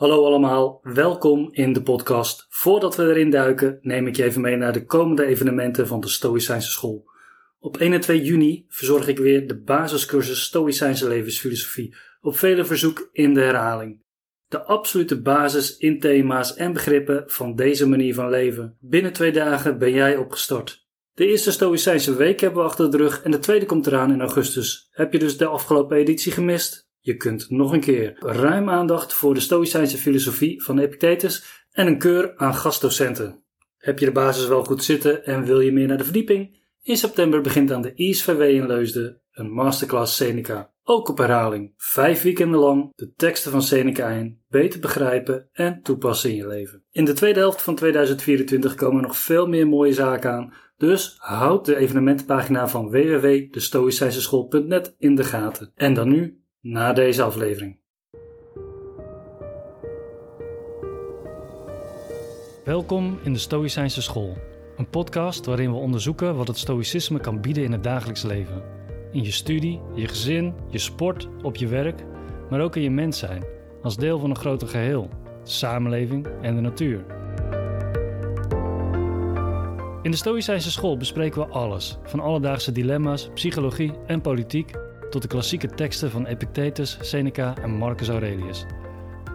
Hallo allemaal, welkom in de podcast. Voordat we erin duiken, neem ik je even mee naar de komende evenementen van de Stoïcijnse School. Op 1 en 2 juni verzorg ik weer de basiscursus Stoïcijnse levensfilosofie, op vele verzoek in de herhaling. De absolute basis in thema's en begrippen van deze manier van leven. Binnen twee dagen ben jij opgestart. De eerste Stoïcijnse week hebben we achter de rug en de tweede komt eraan in augustus. Heb je dus de afgelopen editie gemist? Je kunt nog een keer ruim aandacht voor de Stoïcijnse filosofie van Epictetus en een keur aan gastdocenten. Heb je de basis wel goed zitten en wil je meer naar de verdieping? In september begint aan de ISVW in Leusden een masterclass Seneca. Ook op herhaling, vijf weekenden lang de teksten van Seneca in, beter begrijpen en toepassen in je leven. In de tweede helft van 2024 komen nog veel meer mooie zaken aan, dus houd de evenementenpagina van www.destoïcijnseschool.net in de gaten. En dan nu na deze aflevering. Welkom in de Stoïcijnse School, een podcast waarin we onderzoeken wat het Stoïcisme kan bieden in het dagelijks leven. In je studie, je gezin, je sport, op je werk, maar ook in je mens zijn, als deel van een groter geheel, de samenleving en de natuur. In de Stoïcijnse School bespreken we alles, van alledaagse dilemma's, psychologie en politiek tot de klassieke teksten van Epictetus, Seneca en Marcus Aurelius.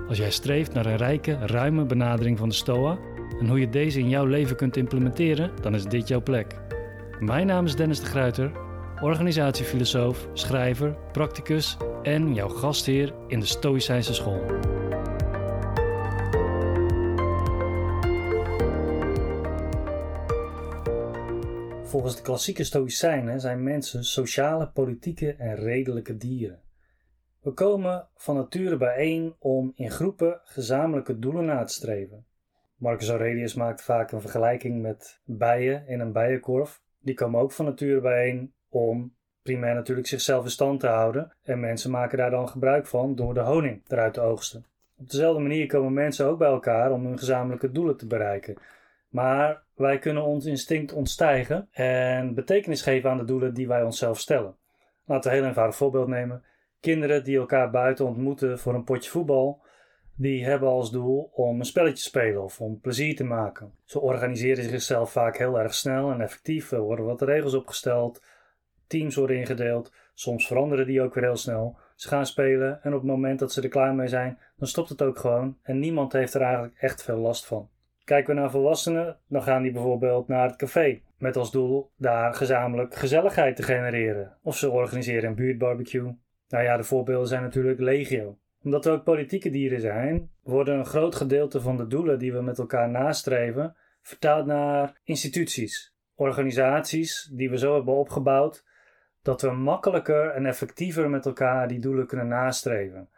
Als jij streeft naar een rijke, ruime benadering van de Stoa en hoe je deze in jouw leven kunt implementeren, dan is dit jouw plek. Mijn naam is Dennis de Gruiter, organisatiefilosoof, schrijver, practicus en jouw gastheer in de Stoïcijnse School. Volgens de klassieke Stoïcijnen zijn mensen sociale, politieke en redelijke dieren. We komen van nature bijeen om in groepen gezamenlijke doelen na te streven. Marcus Aurelius maakt vaak een vergelijking met bijen in een bijenkorf. Die komen ook van nature bijeen om primair natuurlijk zichzelf in stand te houden. En mensen maken daar dan gebruik van door de honing eruit te oogsten. Op dezelfde manier komen mensen ook bij elkaar om hun gezamenlijke doelen te bereiken. Maar wij kunnen ons instinct ontstijgen en betekenis geven aan de doelen die wij onszelf stellen. Laten we een heel eenvoudig voorbeeld nemen. Kinderen die elkaar buiten ontmoeten voor een potje voetbal, die hebben als doel om een spelletje te spelen of om plezier te maken. Ze organiseren zichzelf vaak heel erg snel en effectief. Er worden wat regels opgesteld, teams worden ingedeeld, soms veranderen die ook weer heel snel. Ze gaan spelen en op het moment dat ze er klaar mee zijn, dan stopt het ook gewoon en niemand heeft er eigenlijk echt veel last van. Kijken we naar volwassenen, dan gaan die bijvoorbeeld naar het café. Met als doel daar gezamenlijk gezelligheid te genereren. Of ze organiseren een buurtbarbecue. Nou ja, de voorbeelden zijn natuurlijk legio. Omdat we ook politieke dieren zijn, worden een groot gedeelte van de doelen die we met elkaar nastreven vertaald naar instituties, organisaties die we zo hebben opgebouwd dat we makkelijker en effectiever met elkaar die doelen kunnen nastreven.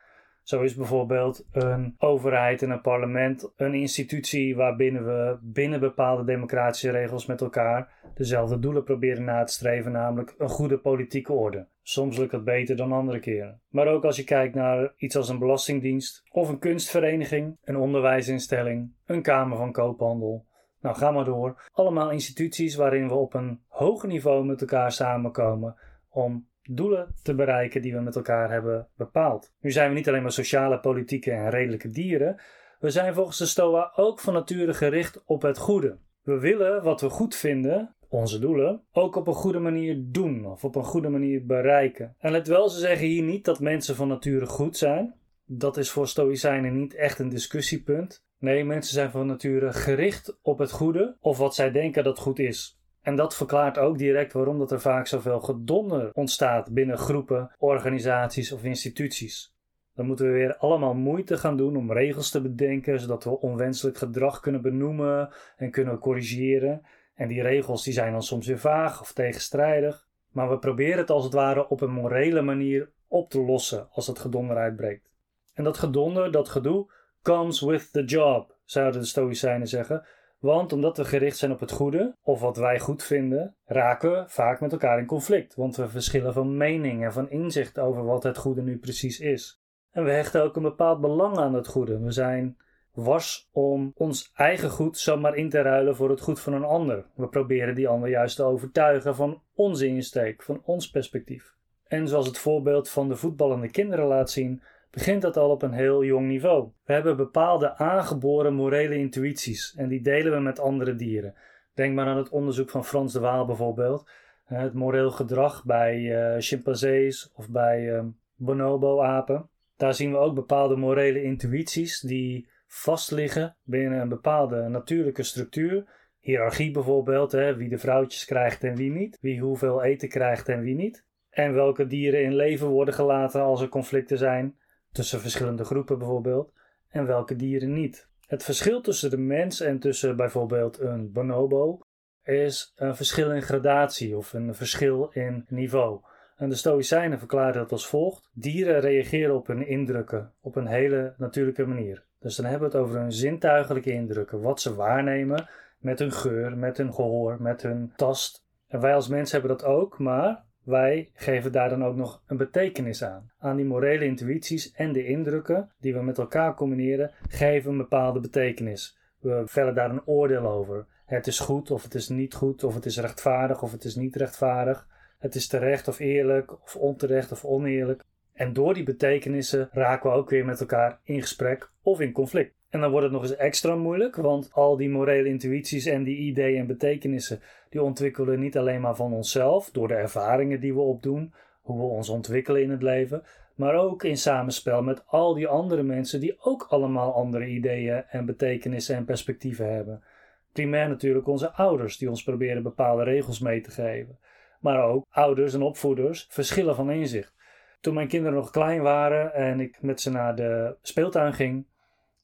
Zo is bijvoorbeeld een overheid en een parlement een institutie waarbinnen we binnen bepaalde democratische regels met elkaar dezelfde doelen proberen na te streven, namelijk een goede politieke orde. Soms lukt dat beter dan andere keren. Maar ook als je kijkt naar iets als een belastingdienst of een kunstvereniging, een onderwijsinstelling, een kamer van koophandel. Nou, ga maar door. Allemaal instituties waarin we op een hoger niveau met elkaar samenkomen om doelen te bereiken die we met elkaar hebben bepaald. Nu zijn we niet alleen maar sociale, politieke en redelijke dieren. We zijn volgens de Stoa ook van nature gericht op het goede. We willen wat we goed vinden, onze doelen, ook op een goede manier doen of op een goede manier bereiken. En let wel, ze zeggen hier niet dat mensen van nature goed zijn. Dat is voor Stoïcijnen niet echt een discussiepunt. Nee, mensen zijn van nature gericht op het goede of wat zij denken dat goed is. En dat verklaart ook direct waarom dat er vaak zoveel gedonder ontstaat binnen groepen, organisaties of instituties. Dan moeten we weer allemaal moeite gaan doen om regels te bedenken, zodat we onwenselijk gedrag kunnen benoemen en kunnen corrigeren. En die regels die zijn dan soms weer vaag of tegenstrijdig. Maar we proberen het als het ware op een morele manier op te lossen als het gedonder uitbreekt. En dat gedonder, dat gedoe, comes with the job, zouden de Stoïcijnen zeggen. Want omdat we gericht zijn op het goede, of wat wij goed vinden, raken we vaak met elkaar in conflict. Want we verschillen van mening en van inzicht over wat het goede nu precies is. En we hechten ook een bepaald belang aan het goede. We zijn wars om ons eigen goed zomaar in te ruilen voor het goed van een ander. We proberen die ander juist te overtuigen van onze insteek, van ons perspectief. En zoals het voorbeeld van de voetballende kinderen laat zien, begint dat al op een heel jong niveau. We hebben bepaalde aangeboren morele intuïties en die delen we met andere dieren. Denk maar aan het onderzoek van Frans de Waal bijvoorbeeld. Het moreel gedrag bij uh, chimpansees of bij uh, bonobo-apen. Daar zien we ook bepaalde morele intuïties die vastliggen binnen een bepaalde natuurlijke structuur. Hierarchie bijvoorbeeld, hè, wie de vrouwtjes krijgt en wie niet, wie hoeveel eten krijgt en wie niet. En welke dieren in leven worden gelaten als er conflicten zijn, tussen verschillende groepen bijvoorbeeld, en welke dieren niet. Het verschil tussen de mens en tussen bijvoorbeeld een bonobo is een verschil in gradatie of een verschil in niveau. En de Stoïcijnen verklaren dat als volgt: dieren reageren op hun indrukken op een hele natuurlijke manier. Dus dan hebben we het over hun zintuigelijke indrukken, wat ze waarnemen met hun geur, met hun gehoor, met hun tast. En wij als mensen hebben dat ook, maar wij geven daar dan ook nog een betekenis aan. Aan die morele intuïties en de indrukken die we met elkaar combineren, geven een bepaalde betekenis. We vellen daar een oordeel over. Het is goed of het is niet goed, of het is rechtvaardig of het is niet rechtvaardig. Het is terecht of eerlijk, of onterecht of oneerlijk. En door die betekenissen raken we ook weer met elkaar in gesprek of in conflict. En dan wordt het nog eens extra moeilijk, want al die morele intuïties en die ideeën en betekenissen, die ontwikkelen niet alleen maar van onszelf, door de ervaringen die we opdoen, hoe we ons ontwikkelen in het leven, maar ook in samenspel met al die andere mensen die ook allemaal andere ideeën en betekenissen en perspectieven hebben. Primair natuurlijk onze ouders, die ons proberen bepaalde regels mee te geven. Maar ook ouders en opvoeders verschillen van inzicht. Toen mijn kinderen nog klein waren en ik met ze naar de speeltuin ging,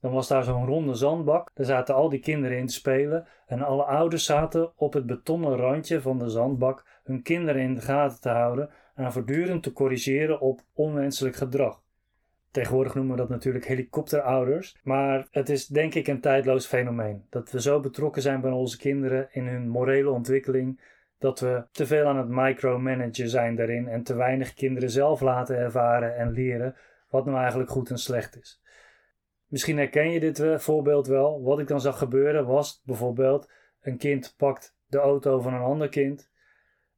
dan was daar zo'n ronde zandbak. Daar zaten al die kinderen in te spelen. En alle ouders zaten op het betonnen randje van de zandbak hun kinderen in de gaten te houden en voortdurend te corrigeren op onwenselijk gedrag. Tegenwoordig noemen we dat natuurlijk helikopterouders, maar het is denk ik een tijdloos fenomeen. Dat we zo betrokken zijn bij onze kinderen in hun morele ontwikkeling, dat we te veel aan het micromanagen zijn daarin en te weinig kinderen zelf laten ervaren en leren wat nou eigenlijk goed en slecht is. Misschien herken je dit eh, voorbeeld wel. Wat ik dan zag gebeuren was bijvoorbeeld een kind pakt de auto van een ander kind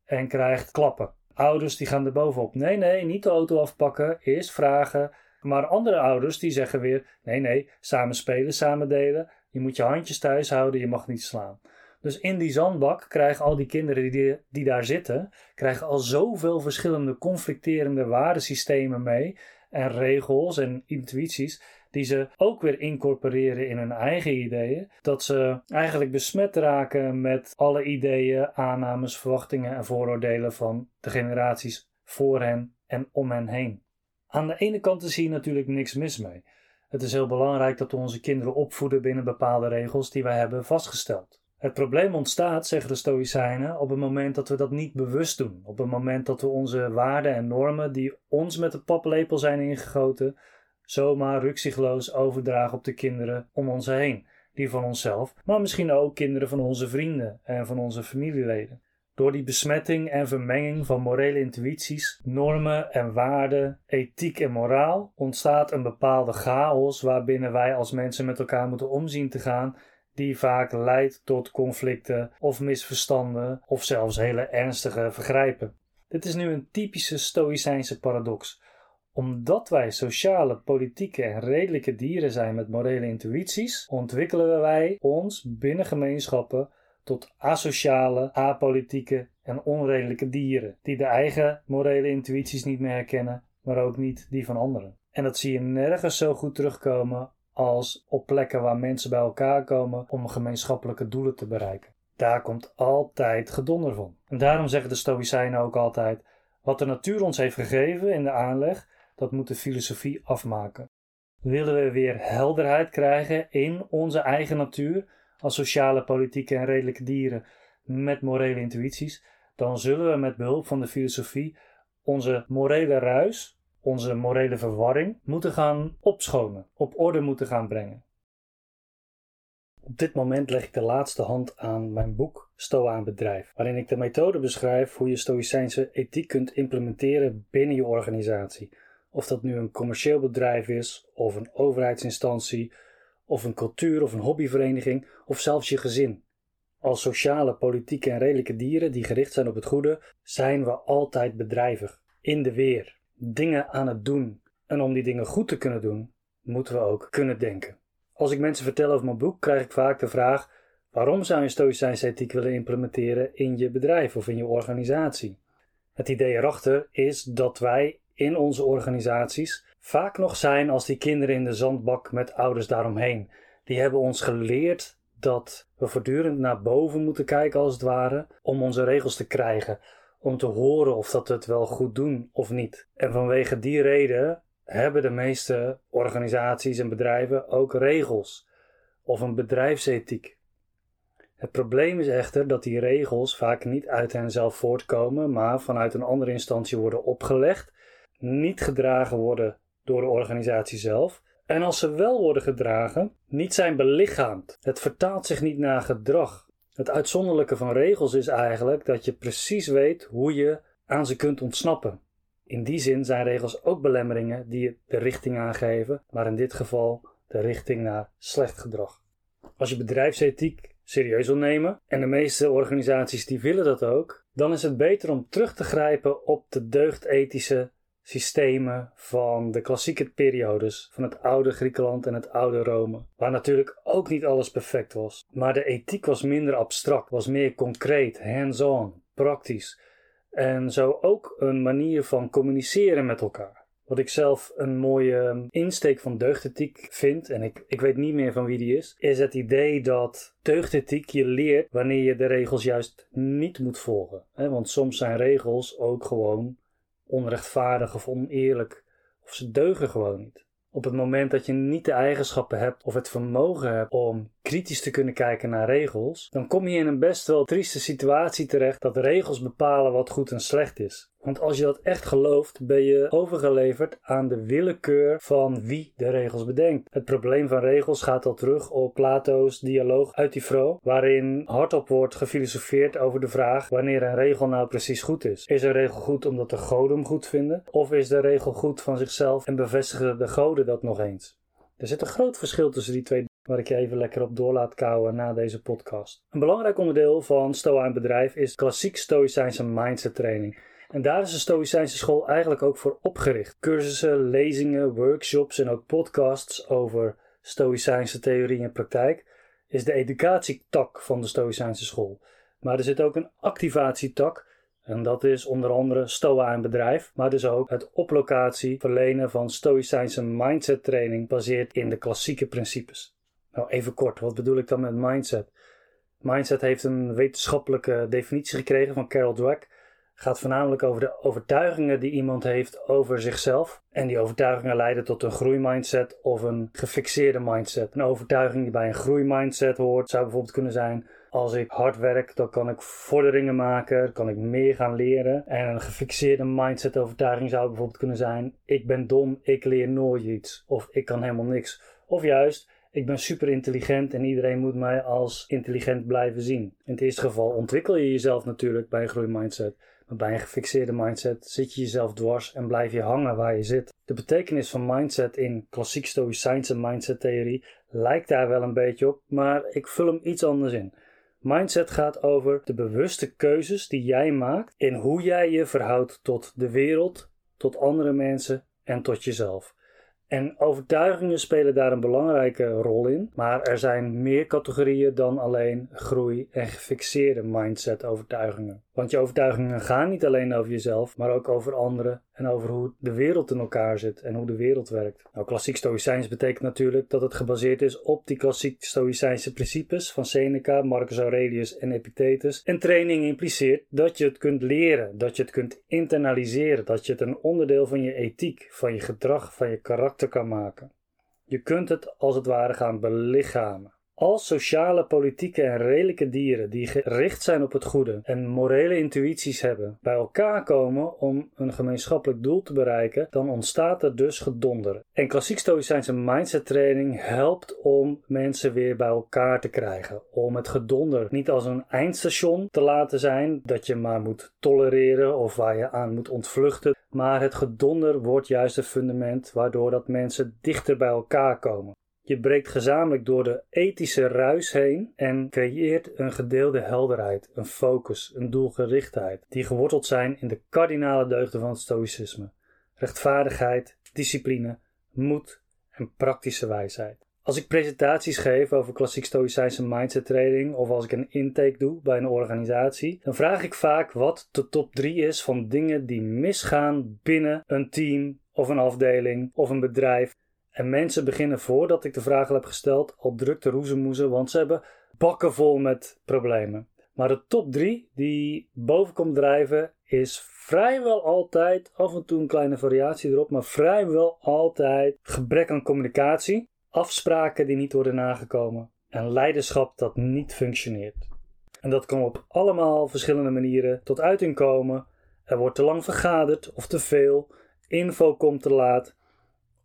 en krijgt klappen. Ouders die gaan er bovenop. Nee, nee, niet de auto afpakken, eerst vragen. Maar andere ouders die zeggen weer: nee, nee, samen spelen, samen delen. Je moet je handjes thuis houden, je mag niet slaan. Dus in die zandbak krijgen al die kinderen die, die daar zitten, krijgen al zoveel verschillende conflicterende waardesystemen mee en regels en intuïties die ze ook weer incorporeren in hun eigen ideeën, dat ze eigenlijk besmet raken met alle ideeën, aannames, verwachtingen en vooroordelen van de generaties voor hen en om hen heen. Aan de ene kant is hier natuurlijk niks mis mee. Het is heel belangrijk dat we onze kinderen opvoeden binnen bepaalde regels die wij hebben vastgesteld. Het probleem ontstaat, zeggen de Stoïcijnen, op het moment dat we dat niet bewust doen. Op het moment dat we onze waarden en normen, die ons met de paplepel zijn ingegoten, zomaar ruksigloos overdragen op de kinderen om ons heen. Die van onszelf, maar misschien ook kinderen van onze vrienden en van onze familieleden. Door die besmetting en vermenging van morele intuïties, normen en waarden, ethiek en moraal ontstaat een bepaalde chaos waarbinnen wij als mensen met elkaar moeten omzien te gaan, die vaak leidt tot conflicten of misverstanden of zelfs hele ernstige vergrijpen. Dit is nu een typische Stoïcijnse paradox omdat wij sociale, politieke en redelijke dieren zijn met morele intuïties, ontwikkelen wij ons binnen gemeenschappen tot asociale, apolitieke en onredelijke dieren, die de eigen morele intuïties niet meer herkennen, maar ook niet die van anderen. En dat zie je nergens zo goed terugkomen als op plekken waar mensen bij elkaar komen om gemeenschappelijke doelen te bereiken. Daar komt altijd gedonder van. En daarom zeggen de Stoïcijnen ook altijd: wat de natuur ons heeft gegeven in de aanleg, dat moet de filosofie afmaken. Willen we weer helderheid krijgen in onze eigen natuur als sociale, politieke en redelijke dieren met morele intuïties, dan zullen we met behulp van de filosofie onze morele ruis, onze morele verwarring moeten gaan opschonen, op orde moeten gaan brengen. Op dit moment leg ik de laatste hand aan mijn boek Stoa aan bedrijf, waarin ik de methode beschrijf hoe je stoïcijnse ethiek kunt implementeren binnen je organisatie of dat nu een commercieel bedrijf is, of een overheidsinstantie, of een cultuur- of een hobbyvereniging, of zelfs je gezin. Als sociale, politieke en redelijke dieren die gericht zijn op het goede, zijn we altijd bedrijvig, in de weer, dingen aan het doen, En om die dingen goed te kunnen doen, moeten we ook kunnen denken. Als ik mensen vertel over mijn boek, krijg ik vaak de vraag: waarom zou je stoïcijnse ethiek willen implementeren in je bedrijf of in je organisatie? Het idee erachter is dat wij in onze organisaties vaak nog zijn als die kinderen in de zandbak met ouders daaromheen. Die hebben ons geleerd dat we voortdurend naar boven moeten kijken, als het ware, om onze regels te krijgen. Om te horen of dat we het wel goed doen of niet. En vanwege die reden hebben de meeste organisaties en bedrijven ook regels of een bedrijfsethiek. Het probleem is echter dat die regels vaak niet uit henzelf voortkomen, maar vanuit een andere instantie worden opgelegd, niet gedragen worden door de organisatie zelf en als ze wel worden gedragen, niet zijn belichaamd. Het vertaalt zich niet naar gedrag. Het uitzonderlijke van regels is eigenlijk dat je precies weet hoe je aan ze kunt ontsnappen. In die zin zijn regels ook belemmeringen die de richting aangeven, maar in dit geval de richting naar slecht gedrag. Als je bedrijfsethiek serieus wil nemen, en de meeste organisaties die willen dat ook, dan is het beter om terug te grijpen op de deugdethische systemen van de klassieke periodes van het oude Griekenland en het oude Rome, waar natuurlijk ook niet alles perfect was. Maar de ethiek was minder abstract, was meer concreet, hands-on, praktisch. En zo ook een manier van communiceren met elkaar. Wat ik zelf een mooie insteek van deugdethiek vind, en ik, ik weet niet meer van wie die is, is het idee dat deugdethiek je leert wanneer je de regels juist niet moet volgen. Want soms zijn regels ook gewoon onrechtvaardig of oneerlijk, of ze deugen gewoon niet. Op het moment dat je niet de eigenschappen hebt of het vermogen hebt om kritisch te kunnen kijken naar regels, dan kom je in een best wel trieste situatie terecht dat regels bepalen wat goed en slecht is. Want als je dat echt gelooft, ben je overgeleverd aan de willekeur van wie de regels bedenkt. Het probleem van regels gaat al terug op Plato's dialoog uit Tifro, waarin hardop wordt gefilosofeerd over de vraag wanneer een regel nou precies goed is. Is een regel goed omdat de goden hem goed vinden? Of is de regel goed van zichzelf en bevestigen de goden dat nog eens? Er zit een groot verschil tussen die twee waar ik je even lekker op door laat kouwen na deze podcast. Een belangrijk onderdeel van Stoa en bedrijf is klassiek stoïcijnse mindset training. En daar is de Stoïcijnse school eigenlijk ook voor opgericht. Cursussen, lezingen, workshops en ook podcasts over Stoïcijnse theorie en praktijk is de educatietak van de Stoïcijnse school. Maar er zit ook een activatietak en dat is onder andere Stoa en bedrijf, maar dus ook het op locatie verlenen van Stoïcijnse mindset training baseerd in de klassieke principes. Nou, even kort, wat bedoel ik dan met mindset? Mindset heeft een wetenschappelijke definitie gekregen van Carol Dweck gaat voornamelijk over de overtuigingen die iemand heeft over zichzelf. En die overtuigingen leiden tot een groeimindset of een gefixeerde mindset. Een overtuiging die bij een groeimindset hoort zou bijvoorbeeld kunnen zijn: als ik hard werk, dan kan ik vorderingen maken, kan ik meer gaan leren. En een gefixeerde mindset overtuiging zou bijvoorbeeld kunnen zijn: ik ben dom, ik leer nooit iets. Of ik kan helemaal niks. Of juist, ik ben super intelligent en iedereen moet mij als intelligent blijven zien. In het eerste geval ontwikkel je jezelf natuurlijk bij een groeimindset. Maar bij een gefixeerde mindset zit je jezelf dwars en blijf je hangen waar je zit. De betekenis van mindset in klassiek stoïcijnse mindset theorie lijkt daar wel een beetje op, maar ik vul hem iets anders in. Mindset gaat over de bewuste keuzes die jij maakt in hoe jij je verhoudt tot de wereld, tot andere mensen en tot jezelf. En overtuigingen spelen daar een belangrijke rol in, maar er zijn meer categorieën dan alleen groei en gefixeerde mindset-overtuigingen. Want je overtuigingen gaan niet alleen over jezelf, maar ook over anderen en over hoe de wereld in elkaar zit en hoe de wereld werkt. Nou, klassiek stoïcijns betekent natuurlijk dat het gebaseerd is op die klassiek stoïcijnse principes van Seneca, Marcus Aurelius en Epictetus. En training impliceert dat je het kunt leren, dat je het kunt internaliseren, dat je het een onderdeel van je ethiek, van je gedrag, van je karakter kan maken. Je kunt het als het ware gaan belichamen. Als sociale, politieke en redelijke dieren die gericht zijn op het goede en morele intuïties hebben, bij elkaar komen om een gemeenschappelijk doel te bereiken, dan ontstaat er dus gedonder. En klassiek stoïcijnse mindset training helpt om mensen weer bij elkaar te krijgen. Om het gedonder niet als een eindstation te laten zijn dat je maar moet tolereren of waar je aan moet ontvluchten. Maar het gedonder wordt juist het fundament waardoor dat mensen dichter bij elkaar komen. Je breekt gezamenlijk door de ethische ruis heen en creëert een gedeelde helderheid, een focus, een doelgerichtheid, die geworteld zijn in de kardinale deugden van het stoïcisme: rechtvaardigheid, discipline, moed en praktische wijsheid. Als ik presentaties geef over klassiek stoïcijnse mindset training of als ik een intake doe bij een organisatie, dan vraag ik vaak wat de top 3 is van dingen die misgaan binnen een team of een afdeling of een bedrijf. En mensen beginnen voordat ik de vraag heb gesteld al druk te roezemoezen, want ze hebben bakken vol met problemen. Maar de top 3 die boven komt drijven is vrijwel altijd, af en toe een kleine variatie erop, maar vrijwel altijd gebrek aan communicatie, afspraken die niet worden nagekomen en leiderschap dat niet functioneert. En dat kan op allemaal verschillende manieren tot uiting komen. Er wordt te lang vergaderd of te veel, info komt te laat,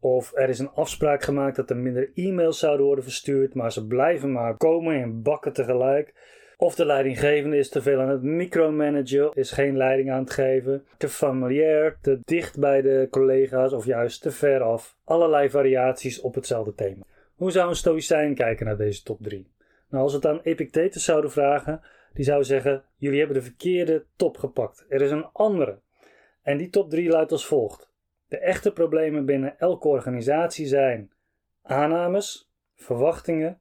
of er is een afspraak gemaakt dat er minder e-mails zouden worden verstuurd, maar ze blijven maar komen in bakken tegelijk. Of de leidinggevende is te veel aan het micromanagen, is geen leiding aan het geven, te familiair, te dicht bij de collega's of juist te ver af. Allerlei variaties op hetzelfde thema. Hoe zou een stoïcijn kijken naar deze top 3? Nou, als we het aan Epictetus zouden vragen, die zou zeggen: Jullie hebben de verkeerde top gepakt. Er is een andere. En die top 3 luidt als volgt: De echte problemen binnen elke organisatie zijn aannames, verwachtingen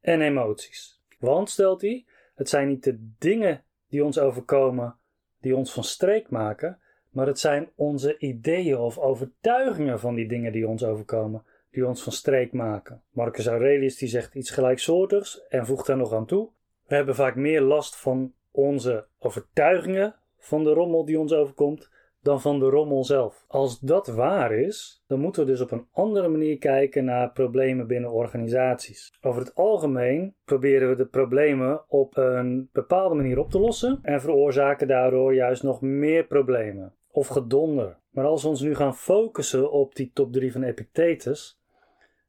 en emoties. Want, stelt hij, het zijn niet de dingen die ons overkomen die ons van streek maken, maar het zijn onze ideeën of overtuigingen van die dingen die ons overkomen die ons van streek maken. Marcus Aurelius die zegt iets gelijksoortigs en voegt daar nog aan toe. We hebben vaak meer last van onze overtuigingen van de rommel die ons overkomt dan van de rommel zelf. Als dat waar is, dan moeten we dus op een andere manier kijken naar problemen binnen organisaties. Over het algemeen proberen we de problemen op een bepaalde manier op te lossen en veroorzaken daardoor juist nog meer problemen of gedonder. Maar als we ons nu gaan focussen op die top 3 van Epictetus,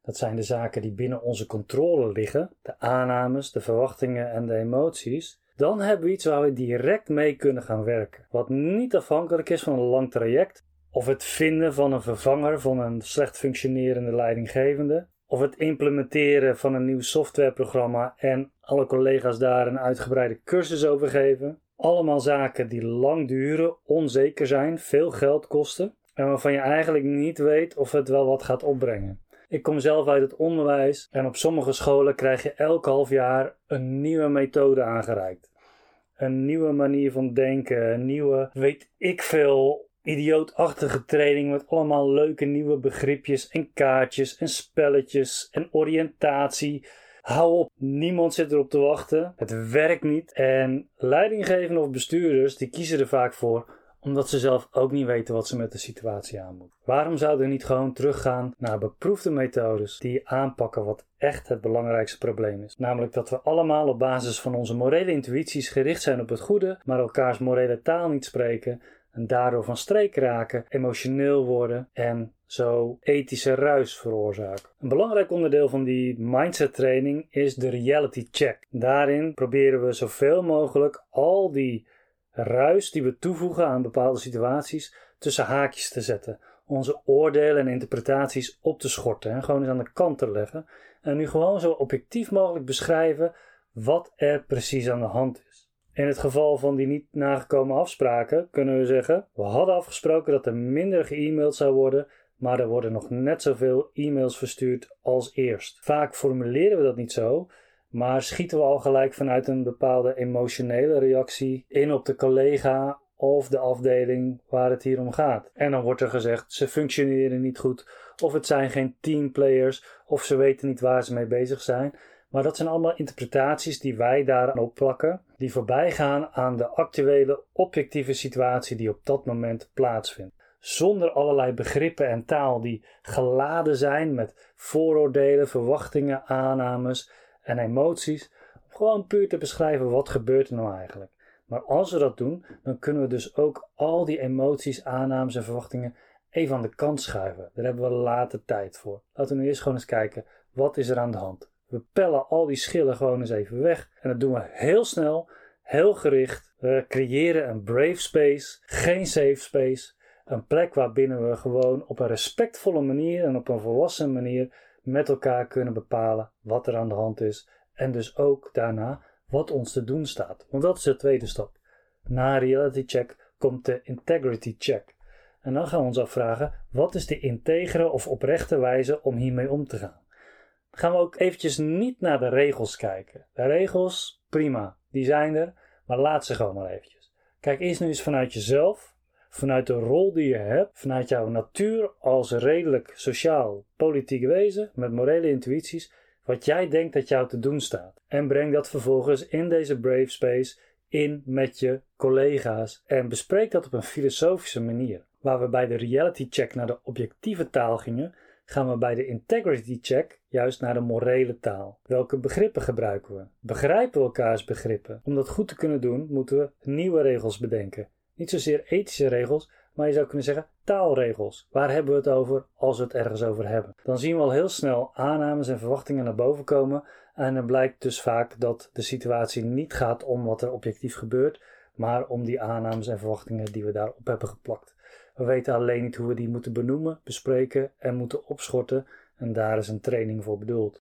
dat zijn de zaken die binnen onze controle liggen, de aannames, de verwachtingen en de emoties, dan hebben we iets waar we direct mee kunnen gaan werken. Wat niet afhankelijk is van een lang traject, of het vinden van een vervanger van een slecht functionerende leidinggevende, of het implementeren van een nieuw softwareprogramma en alle collega's daar een uitgebreide cursus over geven. Allemaal zaken die lang duren, onzeker zijn, veel geld kosten en waarvan je eigenlijk niet weet of het wel wat gaat opbrengen. Ik kom zelf uit het onderwijs en op sommige scholen krijg je elk half jaar een nieuwe methode aangereikt een nieuwe manier van denken, een nieuwe, weet ik veel, idiootachtige training met allemaal leuke nieuwe begripjes en kaartjes en spelletjes en oriëntatie. Hou op, niemand zit erop te wachten. Het werkt niet. En leidinggevenden of bestuurders die kiezen er vaak voor omdat ze zelf ook niet weten wat ze met de situatie aan moeten. Waarom zouden we niet gewoon teruggaan naar beproefde methodes die aanpakken wat echt het belangrijkste probleem is? Namelijk dat we allemaal op basis van onze morele intuïties gericht zijn op het goede, maar elkaars morele taal niet spreken en daardoor van streek raken, emotioneel worden en zo ethische ruis veroorzaken. Een belangrijk onderdeel van die mindset training is de reality check. Daarin proberen we zoveel mogelijk al die ruis die we toevoegen aan bepaalde situaties tussen haakjes te zetten. Onze oordelen en interpretaties op te schorten en gewoon eens aan de kant te leggen. En nu gewoon zo objectief mogelijk beschrijven wat er precies aan de hand is. In het geval van die niet nagekomen afspraken kunnen we zeggen: we hadden afgesproken dat er minder ge zou worden, maar er worden nog net zoveel e-mails verstuurd als eerst. Vaak formuleren we dat niet zo, maar schieten we al gelijk vanuit een bepaalde emotionele reactie in op de collega of de afdeling waar het hier om gaat. En dan wordt er gezegd: ze functioneren niet goed, of het zijn geen teamplayers, of ze weten niet waar ze mee bezig zijn. Maar dat zijn allemaal interpretaties die wij daaraan opplakken, die voorbij gaan aan de actuele objectieve situatie die op dat moment plaatsvindt. Zonder allerlei begrippen en taal die geladen zijn met vooroordelen, verwachtingen, aannames en emoties, om gewoon puur te beschrijven wat gebeurt er nou eigenlijk. Maar als we dat doen, dan kunnen we dus ook al die emoties, aannames en verwachtingen even aan de kant schuiven. Daar hebben we later tijd voor. Laten we nu eerst gewoon eens kijken, wat is er aan de hand? We pellen al die schillen gewoon eens even weg. En dat doen we heel snel, heel gericht. We creëren een brave space, geen safe space. Een plek waarbinnen we gewoon op een respectvolle manier en op een volwassen manier met elkaar kunnen bepalen wat er aan de hand is en dus ook daarna wat ons te doen staat. Want dat is de tweede stap. Na reality check komt de integrity check. En dan gaan we ons afvragen: wat is de integere of oprechte wijze om hiermee om te gaan? Gaan we ook eventjes niet naar de regels kijken. De regels, prima, die zijn er, maar laat ze gewoon maar eventjes. Kijk eerst nu eens vanuit jezelf, vanuit de rol die je hebt, vanuit jouw natuur als redelijk sociaal politiek wezen met morele intuïties, wat jij denkt dat jou te doen staat. En breng dat vervolgens in deze brave space in met je collega's en bespreek dat op een filosofische manier. Waar we bij de reality check naar de objectieve taal gingen, gaan we bij de integrity check juist naar de morele taal. Welke begrippen gebruiken we? Begrijpen we elkaars begrippen? Om dat goed te kunnen doen, moeten we nieuwe regels bedenken. Niet zozeer ethische regels, maar je zou kunnen zeggen taalregels. Waar hebben we het over als we het ergens over hebben? Dan zien we al heel snel aannames en verwachtingen naar boven komen en dan blijkt dus vaak dat de situatie niet gaat om wat er objectief gebeurt, maar om die aannames en verwachtingen die we daarop hebben geplakt. We weten alleen niet hoe we die moeten benoemen, bespreken en moeten opschorten en daar is een training voor bedoeld.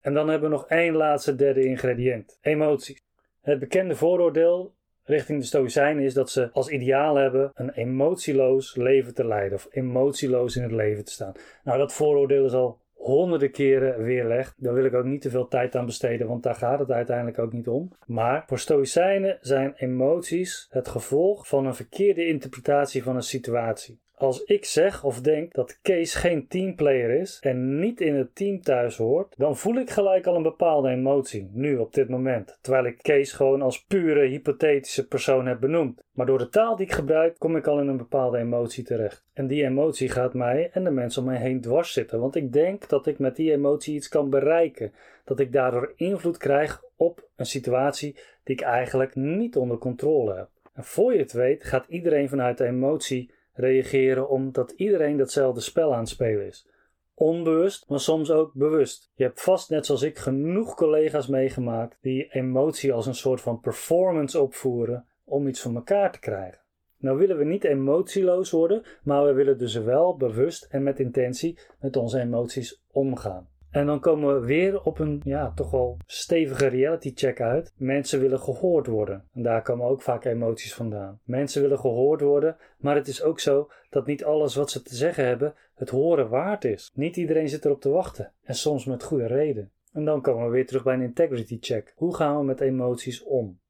En dan hebben we nog één laatste derde ingrediënt: emoties. Het bekende vooroordeel richting de Stoïcijnen is dat ze als ideaal hebben een emotieloos leven te leiden of emotieloos in het leven te staan. Nou, dat vooroordeel is al honderden keren weerlegd. Daar wil ik ook niet te veel tijd aan besteden, want daar gaat het uiteindelijk ook niet om. Maar voor Stoïcijnen zijn emoties het gevolg van een verkeerde interpretatie van een situatie. Als ik zeg of denk dat Kees geen teamplayer is en niet in het team thuis hoort, dan voel ik gelijk al een bepaalde emotie, nu op dit moment. Terwijl ik Kees gewoon als pure hypothetische persoon heb benoemd. Maar door de taal die ik gebruik, kom ik al in een bepaalde emotie terecht. En die emotie gaat mij en de mensen om mij heen dwars zitten, want ik denk dat ik met die emotie iets kan bereiken. Dat ik daardoor invloed krijg op een situatie die ik eigenlijk niet onder controle heb. En voor je het weet, gaat iedereen vanuit de emotie reageren omdat iedereen datzelfde spel aan het spelen is. Onbewust, maar soms ook bewust. Je hebt vast net zoals ik genoeg collega's meegemaakt die emotie als een soort van performance opvoeren om iets van elkaar te krijgen. Nou willen we niet emotieloos worden, maar we willen dus wel bewust en met intentie met onze emoties omgaan. En dan komen we weer op een ja, toch wel stevige reality check uit. Mensen willen gehoord worden. En daar komen ook vaak emoties vandaan. Mensen willen gehoord worden, maar het is ook zo dat niet alles wat ze te zeggen hebben het horen waard is. Niet iedereen zit erop te wachten. En soms met goede reden. En dan komen we weer terug bij een integrity check. Hoe gaan we met emoties om?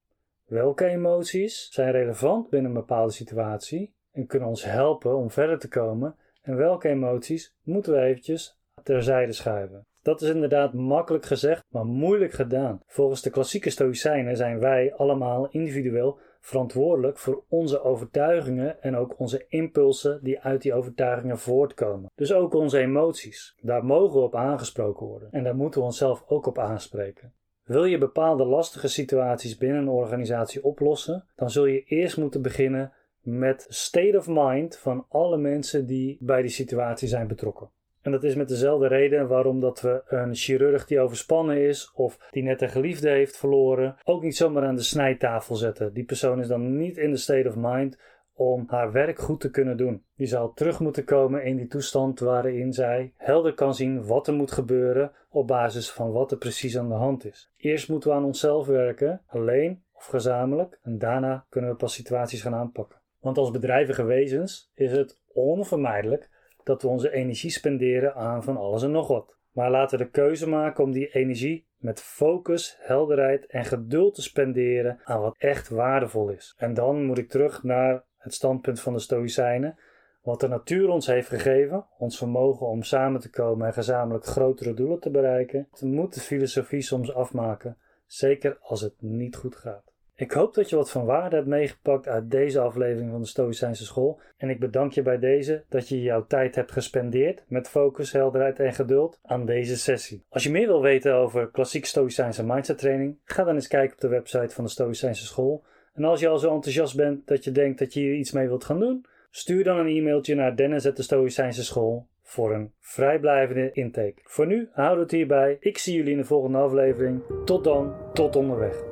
Welke emoties zijn relevant binnen een bepaalde situatie en kunnen ons helpen om verder te komen? En welke emoties moeten we eventjes terzijde schuiven? Dat is inderdaad makkelijk gezegd, maar moeilijk gedaan. Volgens de klassieke Stoïcijnen zijn wij allemaal individueel verantwoordelijk voor onze overtuigingen en ook onze impulsen die uit die overtuigingen voortkomen. Dus ook onze emoties. Daar mogen we op aangesproken worden en daar moeten we onszelf ook op aanspreken. Wil je bepaalde lastige situaties binnen een organisatie oplossen, dan zul je eerst moeten beginnen met state of mind van alle mensen die bij die situatie zijn betrokken. En dat is met dezelfde reden waarom dat we een chirurg die overspannen is of die net een geliefde heeft verloren, ook niet zomaar aan de snijtafel zetten. Die persoon is dan niet in de state of mind om haar werk goed te kunnen doen. Die zal terug moeten komen in die toestand waarin zij helder kan zien wat er moet gebeuren op basis van wat er precies aan de hand is. Eerst moeten we aan onszelf werken, alleen of gezamenlijk, en daarna kunnen we pas situaties gaan aanpakken. Want als bedrijvige wezens is het onvermijdelijk dat we onze energie spenderen aan van alles en nog wat. Maar laten we de keuze maken om die energie met focus, helderheid en geduld te spenderen aan wat echt waardevol is. En dan moet ik terug naar het standpunt van de Stoïcijnen. Wat de natuur ons heeft gegeven, ons vermogen om samen te komen en gezamenlijk grotere doelen te bereiken, moet de filosofie soms afmaken, zeker als het niet goed gaat. Ik hoop dat je wat van waarde hebt meegepakt uit deze aflevering van de Stoïcijnse School. En ik bedank je bij deze dat je jouw tijd hebt gespendeerd met focus, helderheid en geduld aan deze sessie. Als je meer wil weten over klassiek Stoïcijnse mindset training, ga dan eens kijken op de website van de Stoïcijnse School. En als je al zo enthousiast bent dat je denkt dat je hier iets mee wilt gaan doen, stuur dan een e-mailtje naar Dennis de Stoïcijnse School voor een vrijblijvende intake. Voor nu houden we het hierbij. Ik zie jullie in de volgende aflevering. Tot dan, tot onderweg.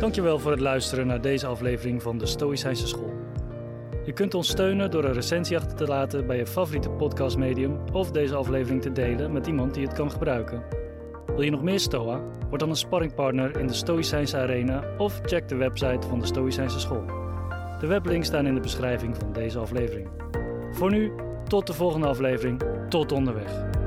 Dankjewel voor het luisteren naar deze aflevering van de Stoïcijnse School. Je kunt ons steunen door een recensie achter te laten bij je favoriete podcastmedium of deze aflevering te delen met iemand die het kan gebruiken. Wil je nog meer Stoa? Word dan een sparringpartner in de Stoïcijnse Arena of check de website van de Stoïcijnse School. De weblinks staan in de beschrijving van deze aflevering. Voor nu, tot de volgende aflevering. Tot onderweg.